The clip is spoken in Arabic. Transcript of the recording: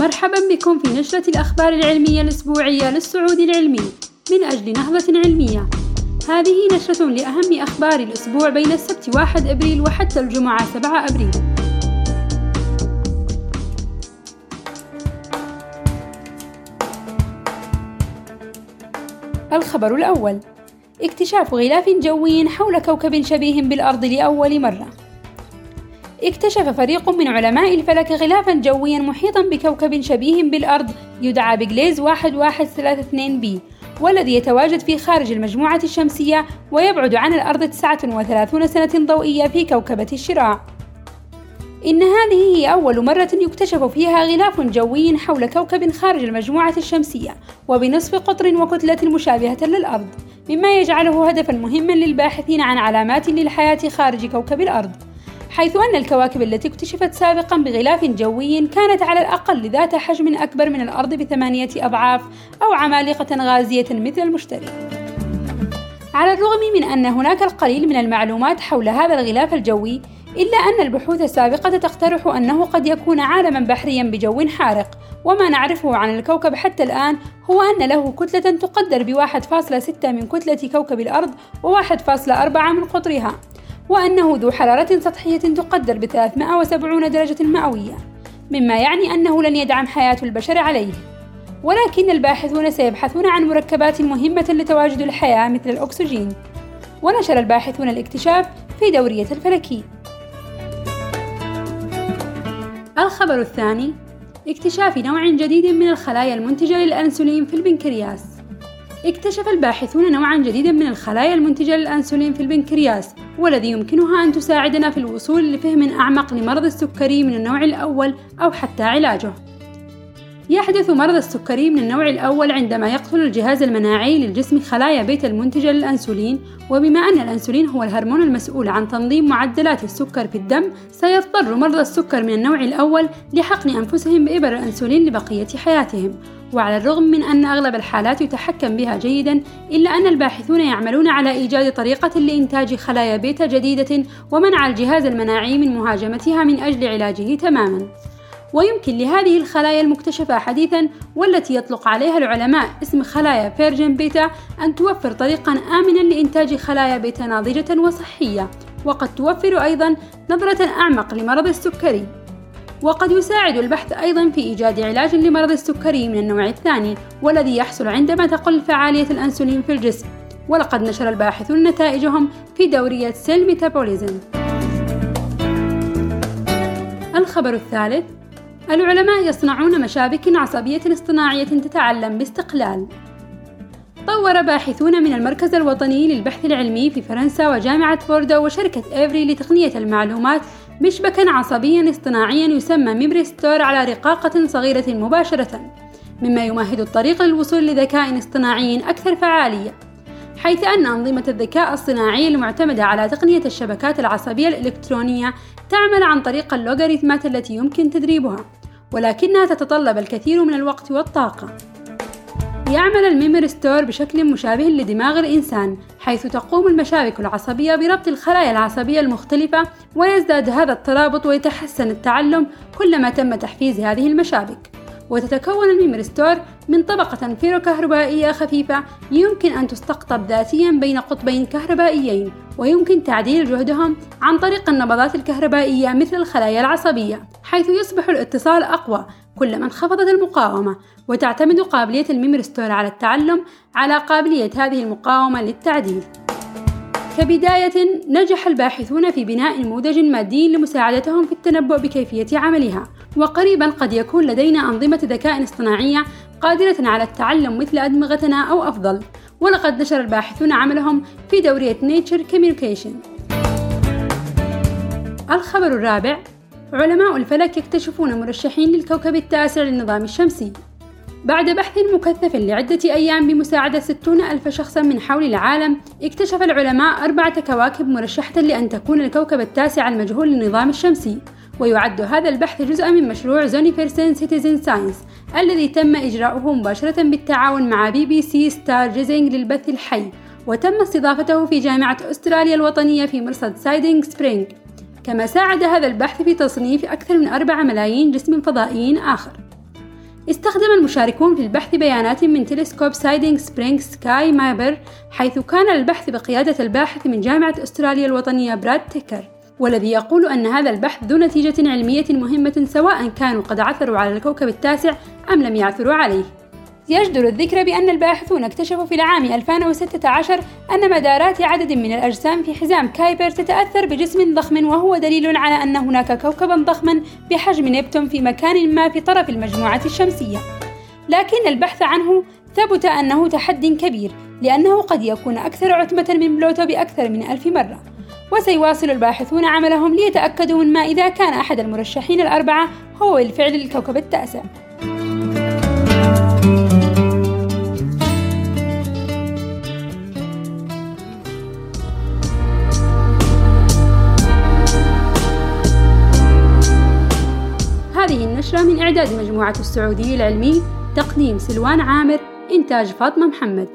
مرحبا بكم في نشرة الأخبار العلمية الأسبوعية للصعود العلمي من أجل نهضة علمية. هذه نشرة لأهم أخبار الأسبوع بين السبت 1 أبريل وحتى الجمعة 7 أبريل. الخبر الأول اكتشاف غلاف جوي حول كوكب شبيه بالأرض لأول مرة. اكتشف فريق من علماء الفلك غلافا جويا محيطا بكوكب شبيه بالأرض يدعى بجليز 1132 بي والذي يتواجد في خارج المجموعة الشمسية ويبعد عن الأرض 39 سنة ضوئية في كوكبة الشراع إن هذه هي أول مرة يكتشف فيها غلاف جوي حول كوكب خارج المجموعة الشمسية وبنصف قطر وكتلة مشابهة للأرض مما يجعله هدفا مهما للباحثين عن علامات للحياة خارج كوكب الأرض. حيث أن الكواكب التي اكتشفت سابقا بغلاف جوي كانت على الأقل ذات حجم أكبر من الأرض بثمانية أضعاف أو عمالقة غازية مثل المشتري. على الرغم من أن هناك القليل من المعلومات حول هذا الغلاف الجوي، إلا أن البحوث السابقة تقترح أنه قد يكون عالما بحريا بجو حارق، وما نعرفه عن الكوكب حتى الآن هو أن له كتلة تقدر ب 1.6 من كتلة كوكب الأرض و 1.4 من قطرها، وأنه ذو حرارة سطحية تقدر ب 370 درجة مئوية مما يعني أنه لن يدعم حياة البشر عليه. ولكن الباحثون سيبحثون عن مركبات مهمة لتواجد الحياة مثل الأكسجين. ونشر الباحثون الاكتشاف في دورية الفلكي. الخبر الثاني اكتشاف نوع جديد من الخلايا المنتجة للأنسولين في البنكرياس. اكتشف الباحثون نوعا جديدا من الخلايا المنتجة للأنسولين في البنكرياس والذي يمكنها أن تساعدنا في الوصول لفهم أعمق لمرض السكري من النوع الأول أو حتى علاجه. يحدث مرض السكري من النوع الأول عندما يقتل الجهاز المناعي للجسم خلايا بيتا المنتجة للأنسولين، وبما أن الأنسولين هو الهرمون المسؤول عن تنظيم معدلات السكر في الدم، سيضطر مرضى السكر من النوع الأول لحقن أنفسهم بإبر الأنسولين لبقية حياتهم، وعلى الرغم من أن أغلب الحالات يتحكم بها جيدا إلا أن الباحثون يعملون على إيجاد طريقة لإنتاج خلايا بيتا جديدة ومنع الجهاز المناعي من مهاجمتها من أجل علاجه تماما. ويمكن لهذه الخلايا المكتشفة حديثا والتي يطلق عليها العلماء اسم خلايا virgin بيتا أن توفر طريقا آمنا لإنتاج خلايا بيتا ناضجة وصحية. وقد توفر أيضا نظرة أعمق لمرض السكري. وقد يساعد البحث أيضا في إيجاد علاج لمرض السكري من النوع الثاني والذي يحصل عندما تقل فعالية الأنسولين في الجسم. ولقد نشر الباحثون نتائجهم في دورية Cell Metabolism. الخبر الثالث العلماء يصنعون مشابك عصبية اصطناعية تتعلم باستقلال. طور باحثون من المركز الوطني للبحث العلمي في فرنسا وجامعة بوردو وشركة إيفري لتقنية المعلومات مشبكا عصبيا اصطناعيا يسمى memristor على رقاقة صغيرة مباشرة مما يمهد الطريق للوصول لذكاء اصطناعي أكثر فعالية حيث أن أنظمة الذكاء الصناعي المعتمدة على تقنية الشبكات العصبية الإلكترونية تعمل عن طريق اللوغاريتمات التي يمكن تدريبها ولكنها تتطلب الكثير من الوقت والطاقة. يعمل ال memristor بشكل مشابه لدماغ الإنسان حيث تقوم المشابك العصبية بربط الخلايا العصبية المختلفة ويزداد هذا الترابط ويتحسن التعلم كلما تم تحفيز هذه المشابك. وتتكون ال memristor من طبقة فيروكهربائية خفيفة يمكن أن تستقطب ذاتيا بين قطبين كهربائيين ويمكن تعديل جهدهم عن طريق النبضات الكهربائية مثل الخلايا العصبية حيث يصبح الاتصال أقوى كلما انخفضت المقاومة وتعتمد قابلية ال memristor على التعلم على قابلية هذه المقاومة للتعديل. كبداية نجح الباحثون في بناء نموذج مادي لمساعدتهم في التنبؤ بكيفية عملها. وقريبا قد يكون لدينا أنظمة ذكاء اصطناعية قادرة على التعلم مثل أدمغتنا أو أفضل. ولقد نشر الباحثون عملهم في دورية Nature Communication. الخبر الرابع علماء الفلك يكتشفون مرشحين للكوكب التاسع للنظام الشمسي. بعد بحث مكثف لعدة أيام بمساعدة 60 ألف شخص من حول العالم اكتشف العلماء أربعة كواكب مرشحة لأن تكون الكوكب التاسع المجهول للنظام الشمسي. ويعد هذا البحث جزءا من مشروع Zooniverse citizen science الذي تم إجراؤه مباشرة بالتعاون مع BBC Stargazing للبث الحي. وتم استضافته في جامعة أستراليا الوطنية في مرصد سايدينغ سبرينغ كما ساعد هذا البحث في تصنيف أكثر من 4 ملايين جسم فضائي آخر. استخدم المشاركون في البحث بيانات من تلسكوب سايدينغ سبرينغ SkyMapper حيث كان البحث بقيادة الباحث من جامعة أستراليا الوطنية براد تيكر والذي يقول أن هذا البحث ذو نتيجة علمية مهمة سواء كانوا قد عثروا على الكوكب التاسع أم لم يعثروا عليه. يجدر الذكر بأن الباحثون اكتشفوا في العام 2016 أن مدارات عدد من الأجسام في حزام كايبر تتأثر بجسم ضخم وهو دليل على أن هناك كوكبا ضخما بحجم نبتون في مكان ما في طرف المجموعة الشمسية. لكن البحث عنه ثبت أنه تحد كبير لأنه قد يكون أكثر عتمة من بلوتو بأكثر من ألف مرة. وسيواصل الباحثون عملهم ليتأكدوا من ما إذا كان أحد المرشحين الأربعة هو بالفعل الكوكب التاسع النشرة من إعداد مجموعة السعودي العلمي تقديم سلوان عامر إنتاج فاطمة محمد.